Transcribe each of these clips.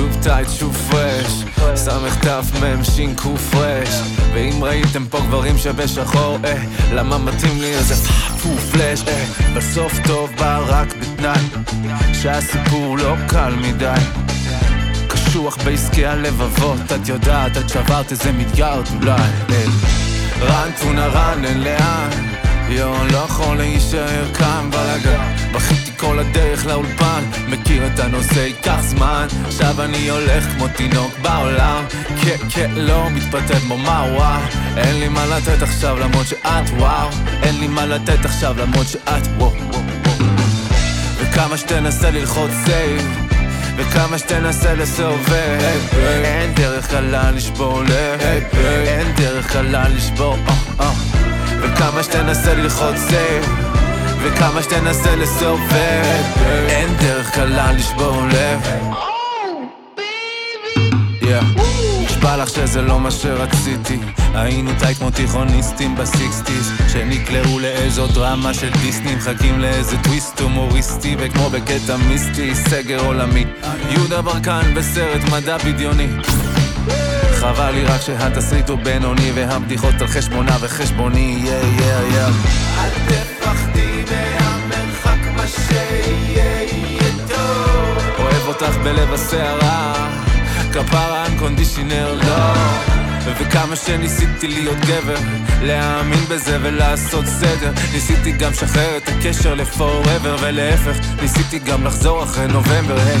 שוב טייט, שוב פרש, סמך תף מם שין קו פרש ואם ראיתם פה גברים שבשחור, אה, למה מתאים לי איזה פו פלאש, אה, בסוף טוב בא רק בתנאי שהסיפור לא קל מדי. קשוח בעסקי הלבבות, את יודעת, את שברת איזה מיליארד אולי, רן טונה רן, אין לאן. יואו, לא יכול להישאר כאן בלאגן. בכיתי כל הדרך לאולפן מכיר את הנושא, ייקח זמן. עכשיו אני הולך כמו תינוק בעולם. כן, כן, לא מתפתל כמו מה וואו? אין לי מה לתת עכשיו למרות שאת וואו. אין לי מה לתת עכשיו למרות שאת וואו. וכמה שתנסה ללחוץ save וכמה שתנסה לסובב. אין דרך קלה לשבור לב אין דרך קלה לשבור אה, אה. וכמה שתנסה ללחוץ save וכמה שתנסה לסובב. אין דרך קלה לשבור לב. נשבע לך שזה לא מה שרציתי. היינו tight כמו תיכוניסטים ב sixties. שנקלעו לאיזו דרמה של דיסני. מחכים לאיזה טוויסט הומוריסטי. וכמו בקטע מיסטי סגר עולמי. יהודה ברקן בסרט מדע בדיוני. חבל לי רק שהתסריט הוא בינוני והבדיחות על חשבונה וחשבוני. יא יא יא אל תפחדי מהמרחק מה שיהיה יהיה טוב. אוהב אותך בלב הסערה כפרה unconditional love. וכמה שניסיתי להיות גבר להאמין בזה ולעשות סדר ניסיתי גם לשחרר את הקשר ל forever ולהפך ניסיתי גם לחזור אחרי נובמבר היי.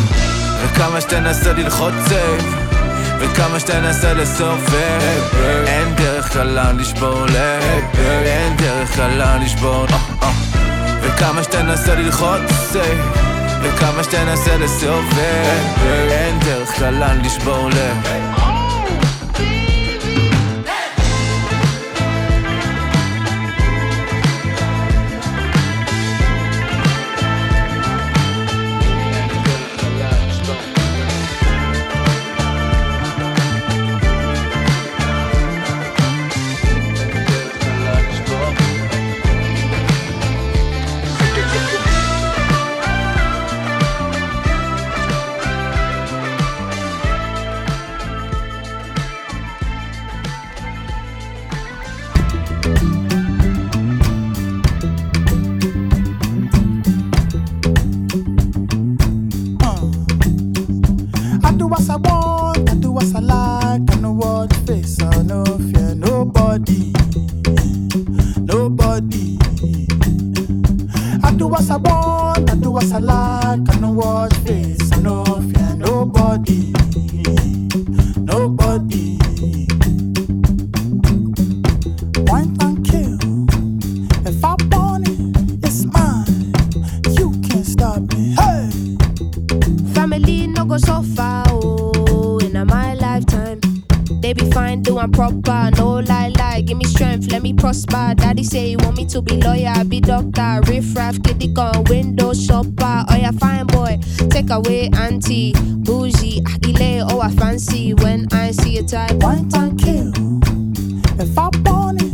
וכמה שתנסה ללחוץ save וכמה שתנסה לסובב אין דרך קלה לשבור לב אין דרך קלה לשבור אה, אה. וכמה שתנסה ללחוץ סייב וכמה שתנסה לסובב אין דרך קלה לשבור לב Oh yeah, fine boy, take away auntie, bougie, akile, oh I fancy when I see a type. Point and kill. If I want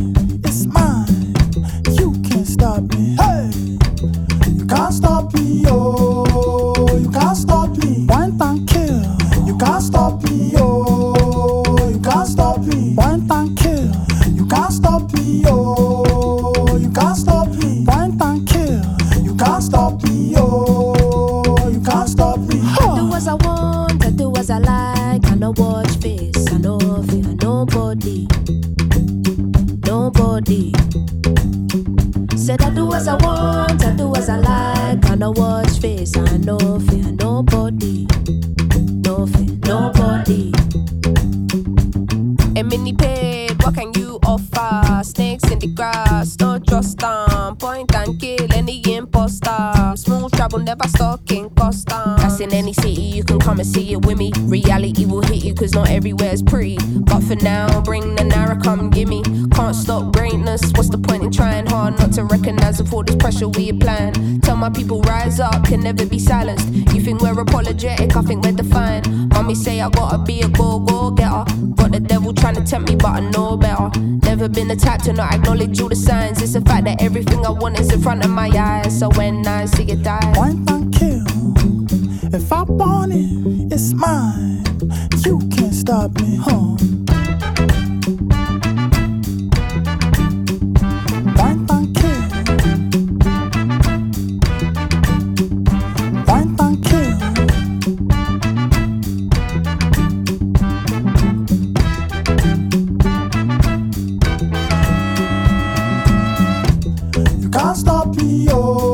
oh,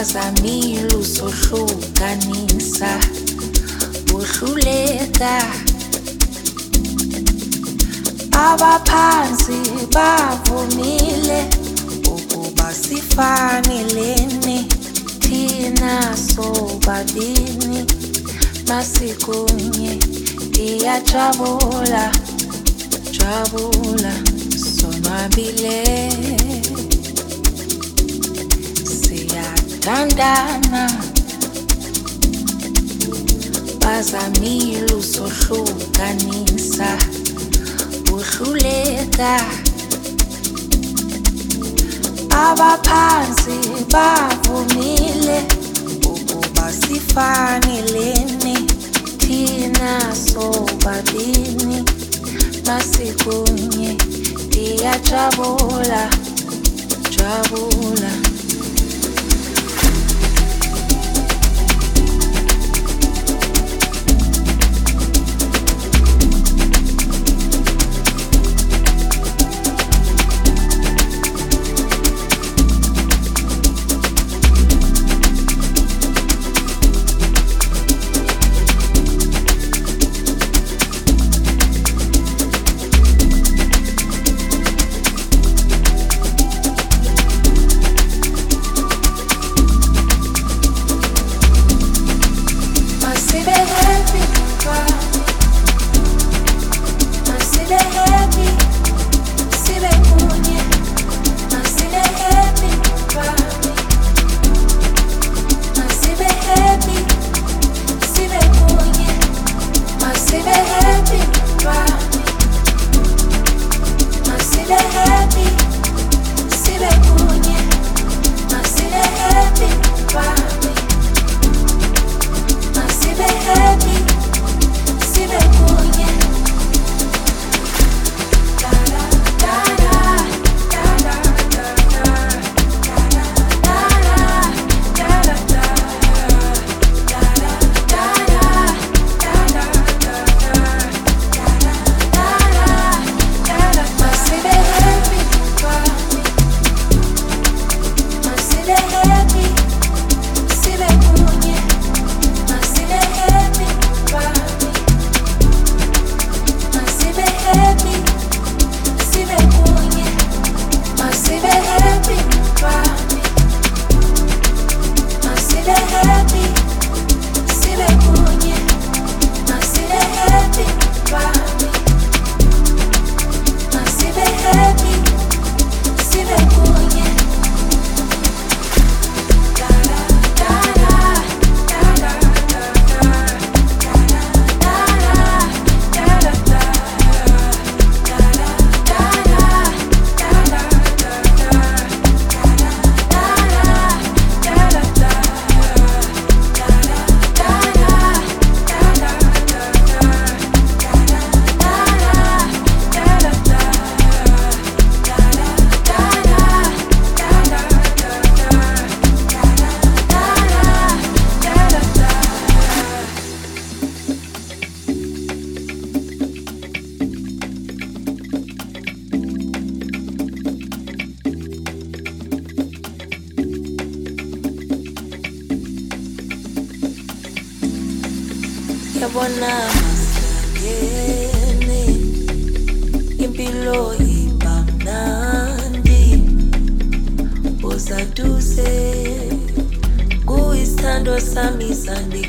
bazamile uzohlukanisa uhluleka abaphansi bavumile ukuba sifanelene thina sobabini. Masikunye ndiyajabula jabula sonwabile. sithandana bazamile usohlukanisa uhluleka abaphansi bavumile ukuba sifanelene thina sobabini masikunye ndiyajabula jabula, jabula. Sunday.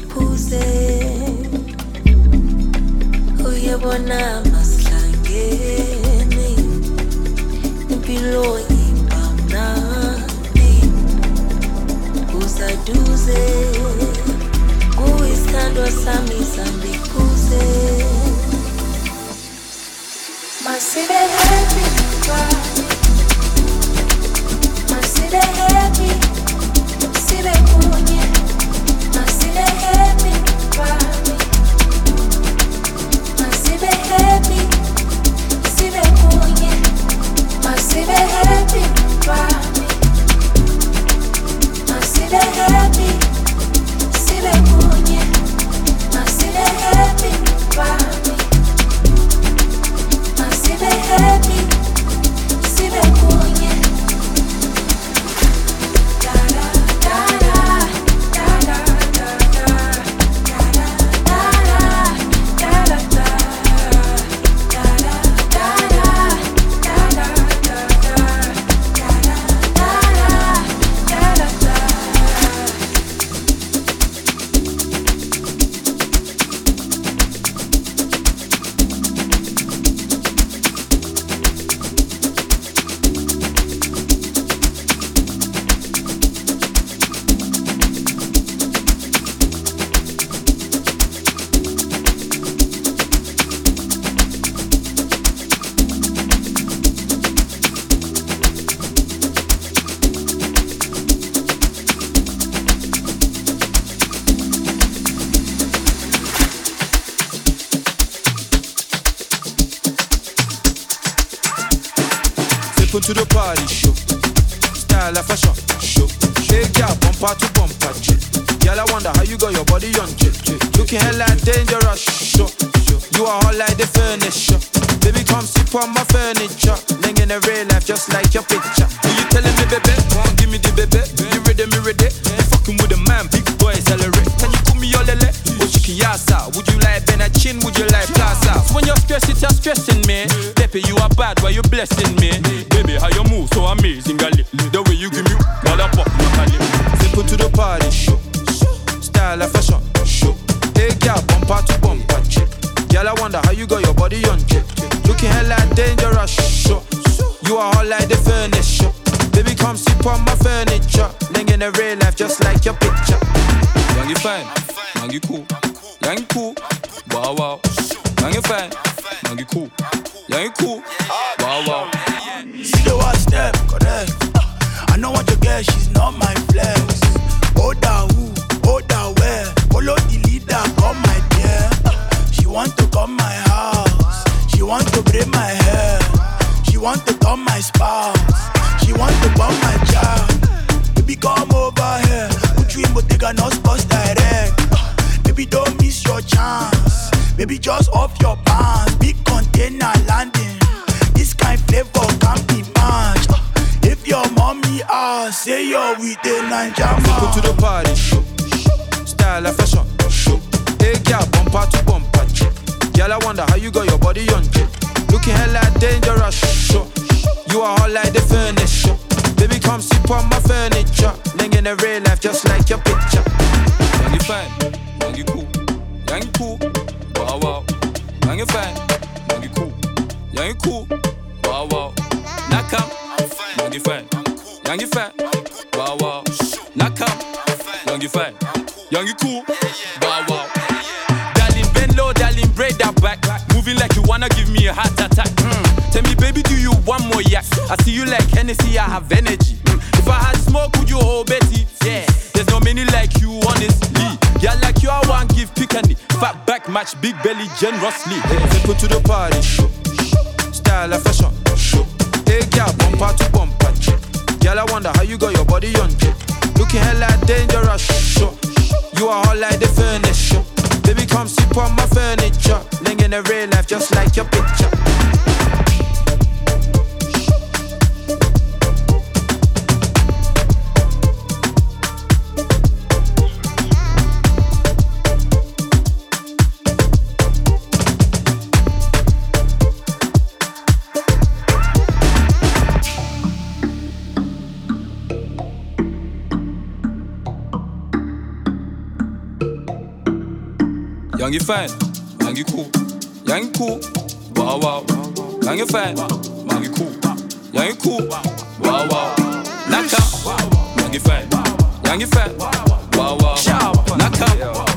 Simple to the party, show. Style of fashion, show. Hey, girl, bumper to bumper, chick. Girl, I wonder how you got your body on, chick. Looking hella dangerous, show. You are hot like the furniture. Baby, come sit on my furniture. Laying in real life just like your picture. Who you telling me, baby? Come give me the baby. You ready, me ready? You fucking with a man, big boy, accelerate. Can you call me your lele? Oh, or chicken yasa? Would you like Ben Chin? Would you like Plaza? When you're stressed, it's you're stressing me. Pepe, you are bad, why you blessing me? Baby, how you move so amazing, gali. The way you give me, mother pop, Simple to the party, show. Style of fashion, show. Hey, girl, bumper to bumper, chick. Girl, I wonder how you got your body on, chick. Looking hella dangerous, show. You are hot like the furniture. Baby, come sit on my furniture. Laying in a real life just like your picture. Young, you fine. Young, you cool. Young, you cool. Wow, wow. Young, you fine. You cool. Cool. Wow, wow. See the one step, correct. I know what you get, she's not my flex. Oda who, Oda where, follow the leader, come my dear. She want to come my house, she want to braid my hair, she want to come my spouse, she want to bomb my child. Baby come over here, put you in Bottega, no sports direct. Baby don't miss your chance, baby just off your pants, big container landing. This kind of flavor can't be matched. If your mommy asks, say you're with the Ninja Go to the party, show. Style of fashion, show. Hey, girl, bumper to bumper, chick. Girl, I wonder how you got your body on, chick. Looking hella dangerous, show. You are hot like the furniture. Baby, come sit on my furniture. Laying in the real life just like your picture. Young, you fine. Young, you cool. Young, you cool. Wow, wow. Young, you fine. Young, you cool. Young, you cool. Wow, wow. Come. Young, you fine. Young, you fine. Wow, wow. Come. Young, you fine. Young, you cool. Wow, wow. Darling, bend low, darling, break that back. Moving like you wanna give me a heart attack. Mm. Tell me, baby, do you want more yak? I see you like Hennessy, I have energy. Mm. If I had smoke, would you hold Betty? Yeah. There's no many like you, honestly. Yeah, like you, I want give picani. Fat match, big belly generously. Simple to the party. Style of fashion. Hey, girl, bumper to bumper. Girl, I wonder how you got your body on. Looking hella dangerous. You are hot like the furniture. Baby, come sit on my furniture. Laying in a real life just like your picture. Young, you fine. Young, you cool. Young, you cool. Wow, wow. Young, you fine. Young, you cool. Young, you cool. Wow, wow. Knock out. Young, you fine. Young, you fine. Wow, wow. Knock out.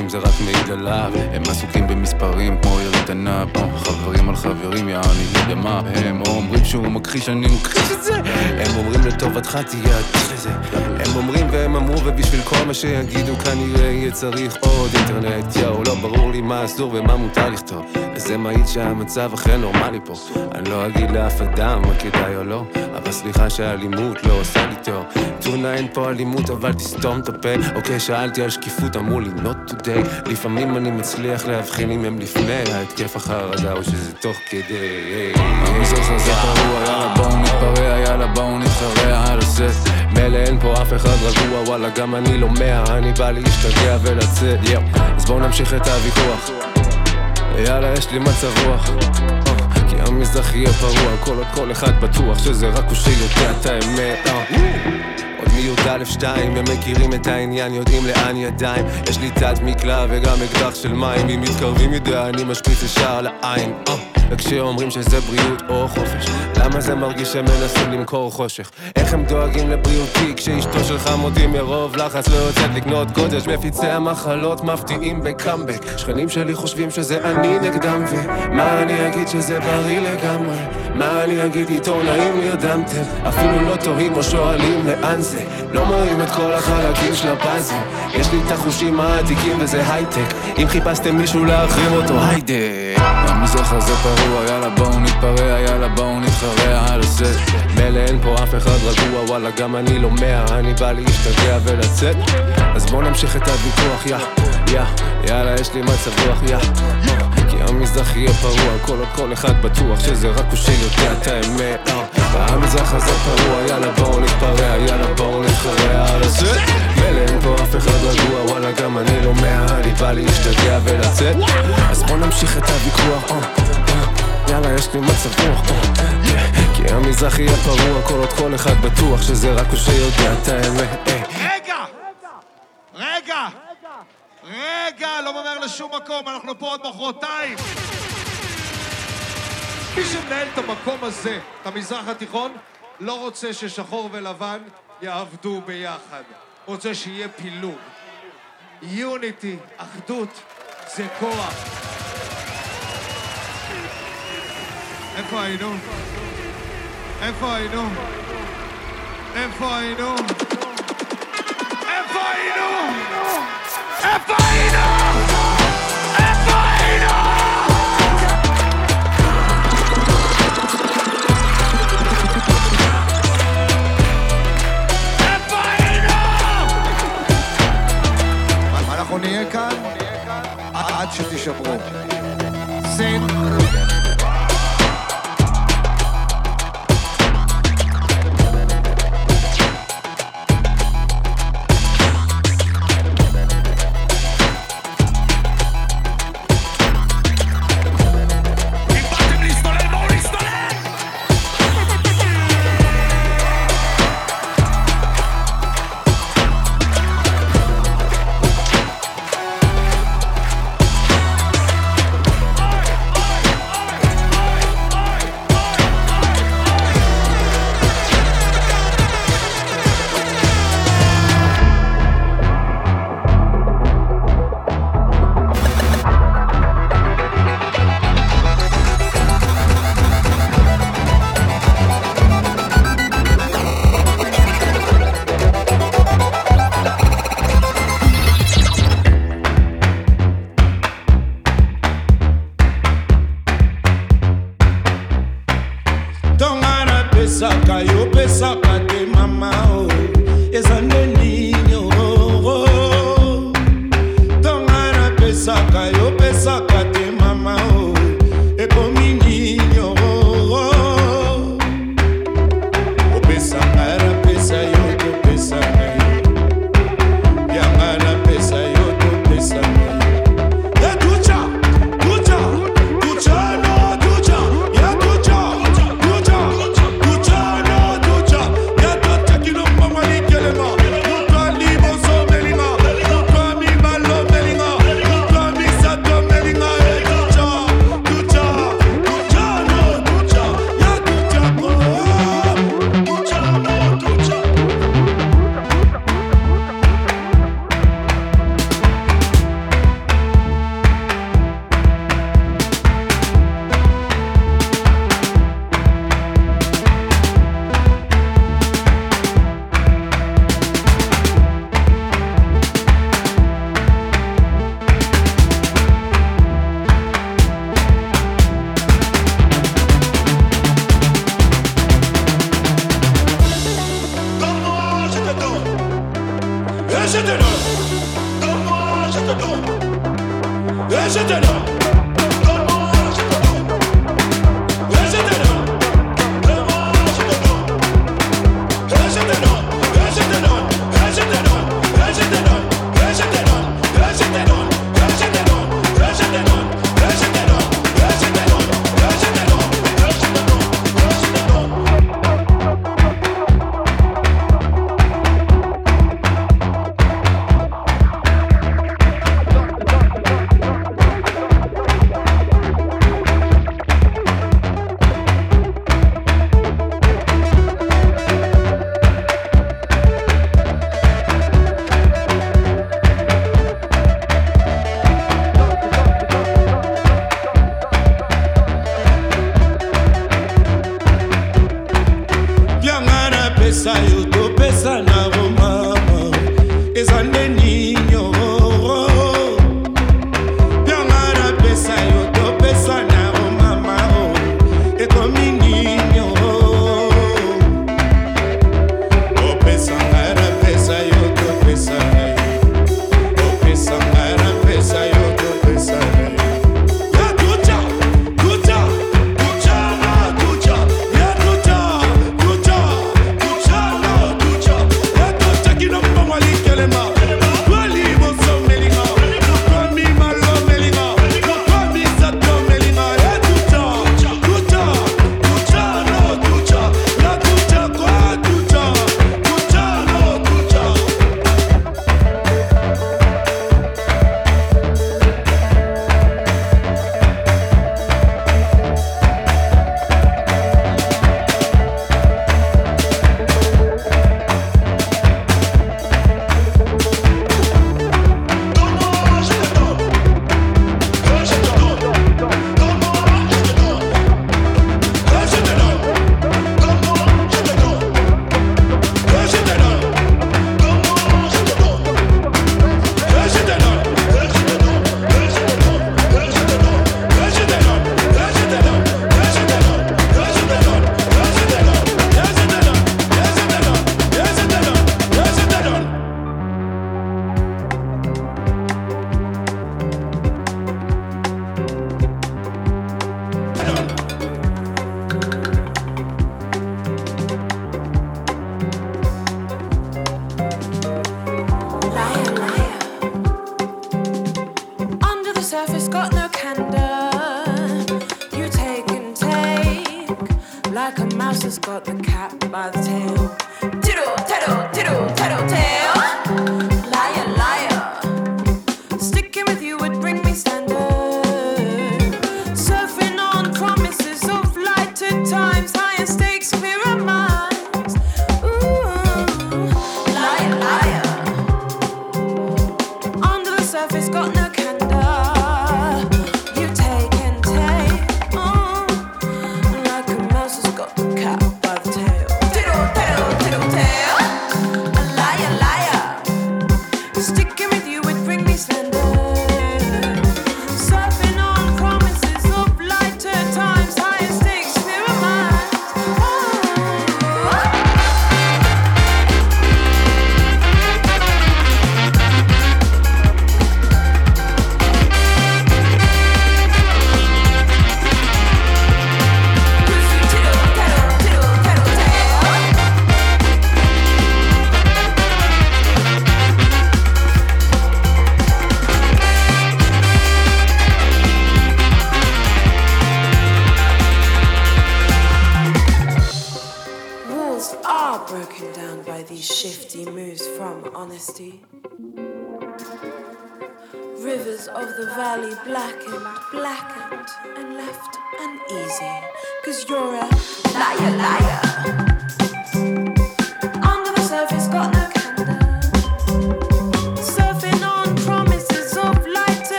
שמאשים זה רק אומרים לטובתך תהיה אדיש לזה. הם אומרים והם אמרו ובשביל כל מה שיגידו כנראה יהיה צריך עוד אינטרנט. יואו לא ברור לי מה אסור ומה מותר לכתוב. וזה מעיד שהמצב אכן נורמלי פה. אני לא אגיד לאף אדם מה כדאי או לא אבל סליחה שהאלימות לא עושה לי טוב. טונה אין פה אלימות אבל תסתום את הפה. אוקיי שאלתי על שקיפות אמרו לי not today. לפעמים אני מצליח להבחין אם הם לפני ההתקף החרדה או שזה תוך כדי. המזרח הזה פרוע יאללה בואו יאללה בואו נתחרע על הסט מילא אין פה אף אחד רגוע וואלה גם אני לא מאה. אני בא להשתגע ולצאת יאו. אז בואו נמשיך את הוויכוח. יאללה יש לי מצב רוח כי המזרח יהיה פרוע כל עוד כל אחד בטוח שזה רק הוא שיודע את האמת. אה. עוד מי"א שתיים הם מכירים את העניין יודעים לאן ידיים. יש לי תת מקלע וגם אקדח של מים. אם מתקרבים מדי אני משפריץ ישר לעין. אה. וכשאומרים שזה בריאות או חופש למה זה מרגיש שהם מנסים למכור חושך? איך הם דואגים לבריאותי? כשאשתו שלך מודים מרוב לחץ לא יוצאת לקנות גודש מפיצי המחלות מפתיעים בקאמבק. שכנים שלי חושבים שזה אני נגדם ומה אני אגיד שזה בריא לגמרי. מה אני אגיד עיתונאים נרדמתם אפילו לא תוהים או שואלים לאן זה. לא מראים את כל החלקים של הפאזל. יש לי את החושים העתיקים וזה הייטק. אם חיפשתם מישהו להחרים אותו היידה. המזרח הזה פרוע יאללה בואו נתפרע יאללה בואו נתחרע על הסט מילא אין פה אף אחד רגוע וואלה גם אני לא מאה אני בא להשתגע ולצאת. אז בואו נמשיך את הוויכוח יא יא. יאללה יש לי מצב רוח יא. כי המזרח יהיה פרוע כל עוד כל אחד בטוח שזה רק הוא שיודע את האמת. והמזרח הזה פרוע יאללה בואו נתפרע יאללה בואו נתחרע על הסט מילא אין פה אף אחד רגוע וואלה גם אני לא מאה אני בא להשתגע ולצאת אז בואו נמשיך את הוויכוח אה, אה. יאללה יש לי מצב רוח אה. כי המזרח יהיה פרוע כל עוד כל אחד בטוח שזה רק הוא שיודע את האמת אה. רגע! רגע! רגע, לא ממהר לשום מקום, אנחנו פה עוד מחרתיים. מי שמנהל את המקום הזה, את המזרח התיכון, לא רוצה ששחור ולבן יעבדו ביחד. רוצה שיהיה פילוג. יוניטי, אחדות, זה כוח. איפה היינו? איפה היינו? איפה היינו? איפה היינו? איפה היינו? Chaperon. Só caiu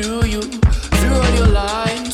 through you, through all your lies.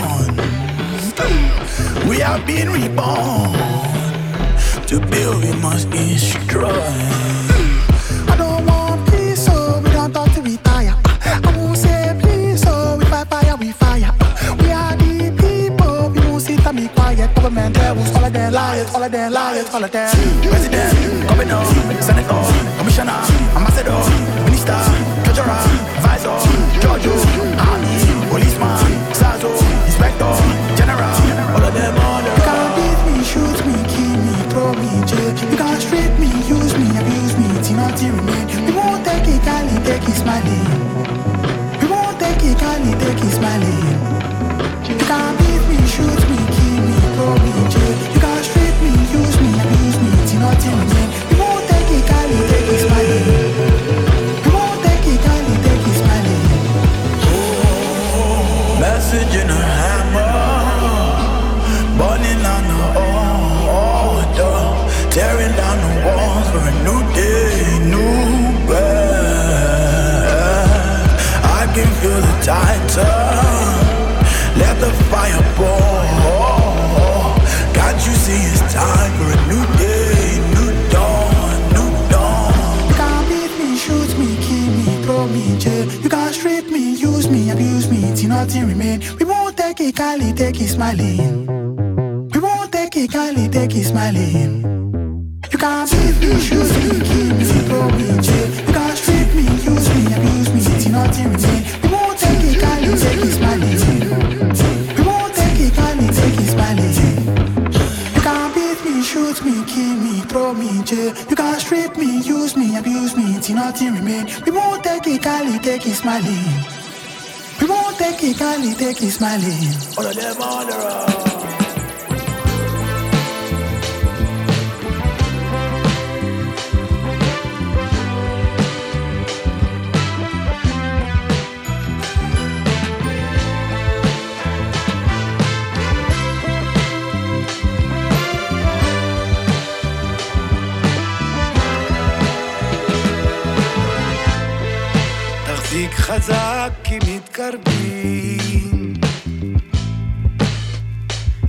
reborn. We have been reborn. To build, we must destroy. I don't want peace, so we don't talk to retire. I won't say please, so we fight fire, we fire. We are the people, You won't sit and be quiet. Government devils, all of them liars, all of them liars, all of them. President, governor, senator, commissioner, ambassador, minister, treasurer, advisor, judge. take smiling. You won't take it kindly, take his smiling. You can beat me, shoot me, kill me, throw me in jail. You can it's time for a new day, new dawn, new dawn. You can beat me, shoot me, kill me, throw me in jail. You can strip me, use me, abuse me, till nothing. We won't take it kindly, take it smiling. We won't take it kindly, take it smiling. nothing remain. We won't take it, Cali, take it smiling. We won't take it, Cali, take it smiling. All of them on the road. חזק כי מתקרבים.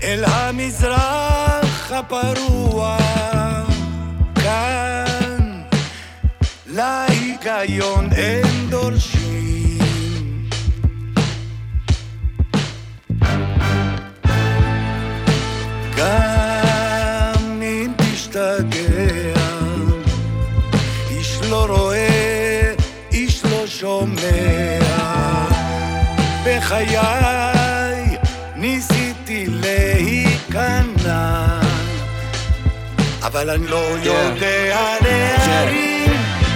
אל המזרח הפרוע כאן להיגיון אין דורשים שומע בחיי ניסיתי להיכנע אבל אני לא יודע להרים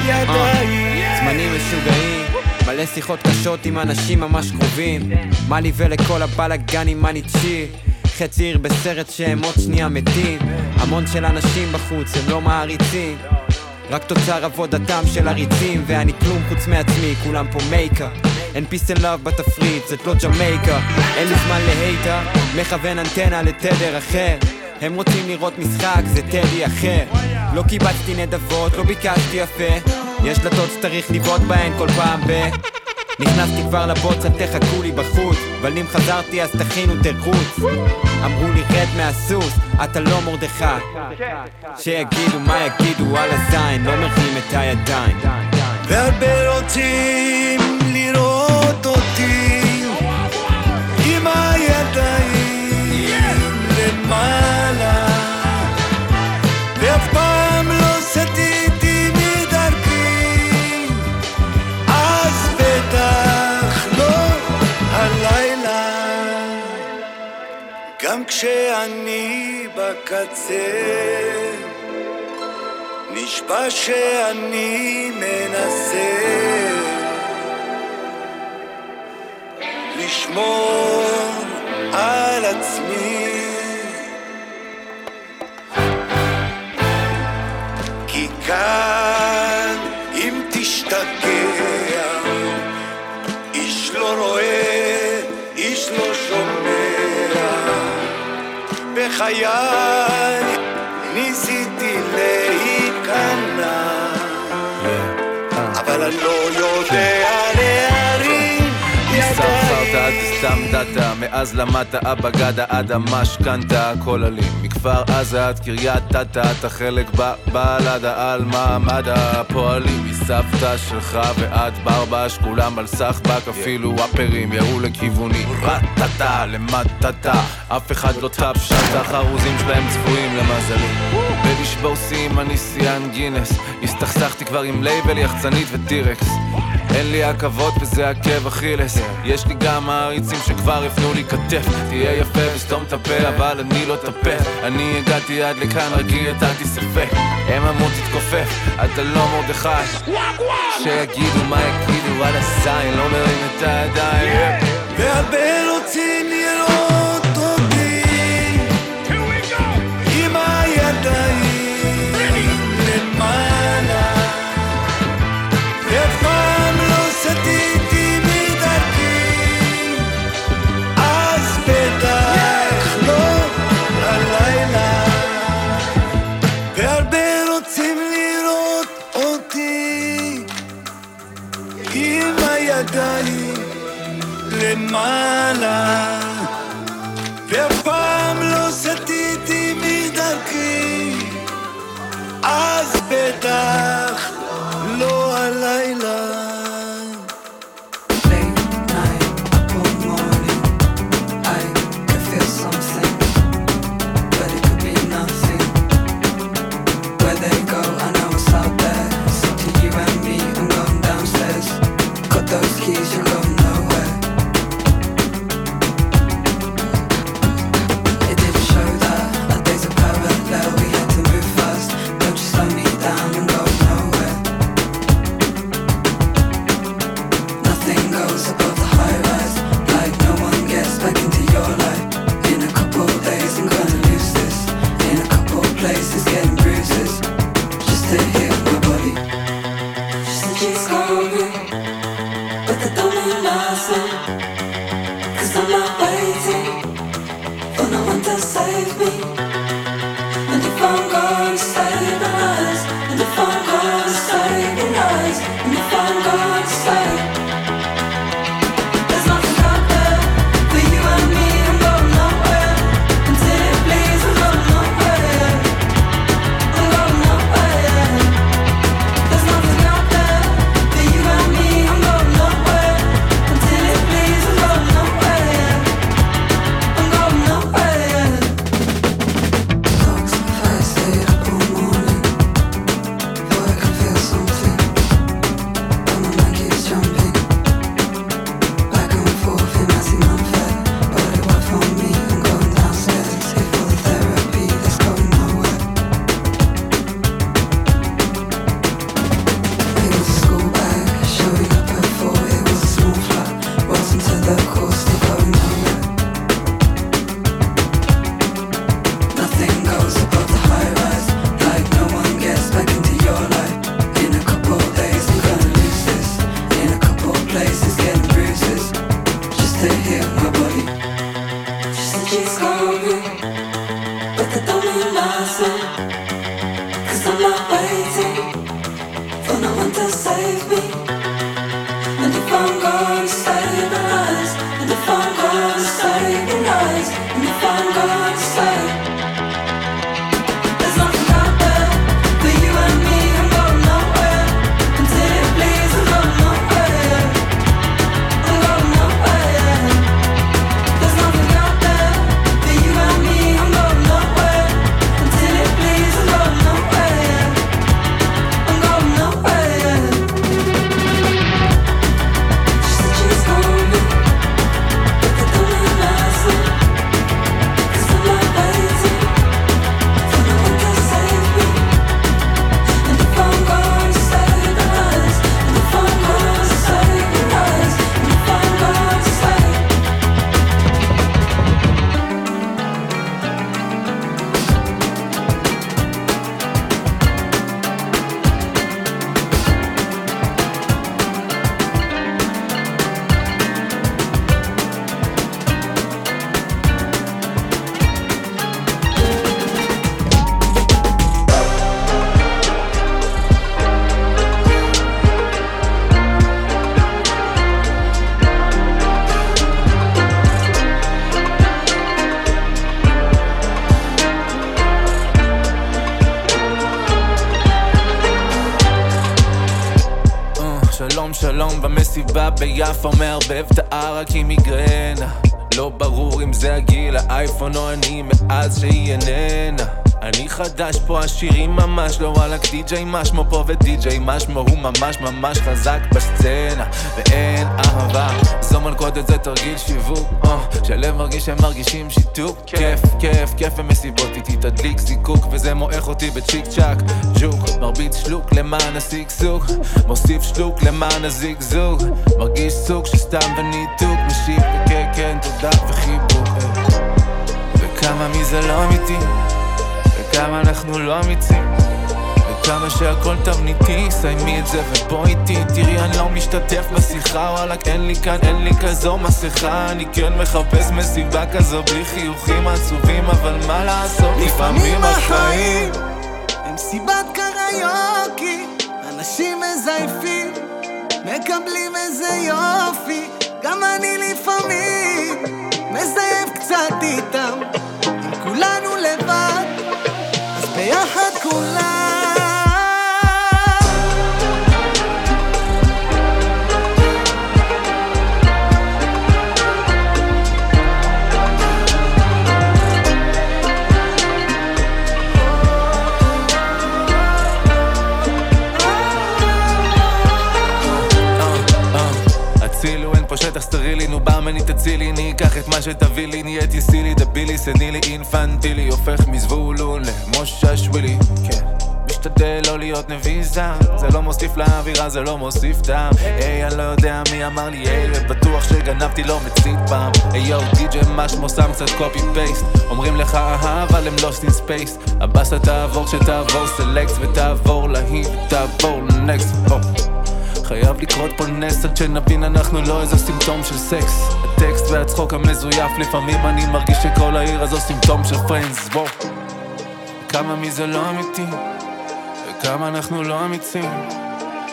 ידיים. זמנים משוגעים, מלא שיחות קשות עם אנשים ממש קרובים. מה לי ולכל הבלאגנים מה נצ'י חצי עיר בסרט שהם עוד שנייה מתים. המון של אנשים בחוץ הם לא מעריצים רק תוצר עבודתם של עריצים ואני כלום חוץ מעצמי, כולם פה מייקה אין peace and love בתפריט, זאת לא ג'מייקה. אין לי זמן ל hater, מכוון אנטנה לתדר אחר. הם רוצים לראות משחק, זה טדי אחר. לא קיבצתי נדבות, לא ביקשתי יפה. יש דלתות שצריך לבעוט בהן כל פעם ב... נכנסתי כבר לבוץ, אל תחכו לי בחוץ. אבל אם חזרתי אז תכינו תירוץ אמרו לי רד מהסוס, אתה לא מרדכי. שיגידו מה יגידו? על הזין, לא מרים את הידיים. והרבה רוצים גם כשאני בקצה נשבע שאני מנסה לשמור על עצמי. כי כאן בחיי. ניסיתי להיכנע אבל אני לא יודע חרטא, תסתם דאטה מאז למדת אבא גדה עד המשכנתה הכל אלים. מכפר עזה עד קריית אתא אתה חלק בבלדה על מעמד הפועלים מסבתא שלך ועד ברבש כולם על סחבק אפילו ראפרים ירו לכיווני רטטה למטטה אף אחד לא טאפ שט החרוזים שלהם צפויים למזלי בלשבור שיאים אני שיאן גינס. הסתכסכתי כבר עם לייבל יחצנית וטירקס אין לי עכבות וזה עקב אכילס יש לי גם מעריצים שכבר הפנו לי כתף. תהיה יפה וסתום את הפה אבל אני לא טפף. אני הגעתי עד לכאן כי ידעתי ספק. הם אמרו תתכופף אתה לא מרדכי. שיגידו מה יגידו על הזין לא מרים את הידיים. והרבה רוצים לראות במסיבה ביפו מערבב את הערק עם מיגרנה. לא ברור אם זה הגיל, האייפון או אני מאז שהיא איננה אני חדש פה, השירים ממש לא וואלאק די.ג'יי משמו פה ודי.ג'יי משמו הוא ממש ממש חזק בסצנה ואין אהבה. זו מלכודת זה תרגיל שיווק אה, שלב מרגיש שהם מרגישים שיתוק. כיף, כיף, כיף במסיבות איתי תדליק זיקוק וזה מועך אותי בצ'יק צ'אק. ג'וק מרביץ שלוק למען השגשוג מוסיף שלוק למען הזיגזוג מרגיש סוג של סתם וניתוק משיב בכן כן תודה וחיבוק. וכמה מזה לא אמיתי וכמה אנחנו לא אמיצים. וכמה שהכל תבניתי, סיימי את זה ובוא איתי. תראי אני לא משתתף בשיחה וואלאק אין לי כאן, אין לי כזו מסכה. אני כן מחפש מסיבה כזו בלי חיוכים עצובים אבל מה לעשות? לפעמים החיים הם סיבת קריוקי, אנשים מזייפים, מקבלים איזה יופי, גם אני לפעמים מזייף קצת איתם, אם כולנו לבד, ביחד כולם. סטרילי, נו ברמני תצילי, אני אקח את מה שתביא לי, נהייתי silly, דבילי, סנילי, אינפנטילי, הופך מזבולון למוששווילי, כן. משתדל לא להיות נביא זעם זה לא מוסיף לאווירה, זה לא מוסיף טעם. היי, אני לא יודע מי אמר לי היי, ובטוח שגנבתי לא מצית פעם. היי יואו, די.ג'יי משמו שם קצת copy paste אומרים לך אהה, אבל הם lost in space. הבאסה תעבור כשתעבור select ותעבור להיא ותעבור ל next חייב לקרות פה נס עד שנבין אנחנו לא איזה סימפטום של סקס. הטקסט והצחוק המזויף לפעמים אני מרגיש שכל העיר הזו סימפטום של פרנדס בוא. כמה מזה לא אמיתי וכמה אנחנו לא אמיצים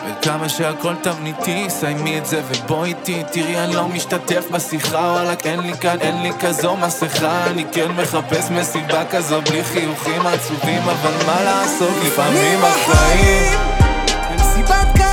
וכמה שהכל תבניתי סיימי את זה ובוא איתי. תראי אני לא משתתף בשיחה וואלאק אין לי כאן אין לי כזו מסכה. אני כן מחפש מסיבה כזו בלי חיוכים עצובים אבל מה לעשות? לפעמים החיים הם סיבת קריוקי,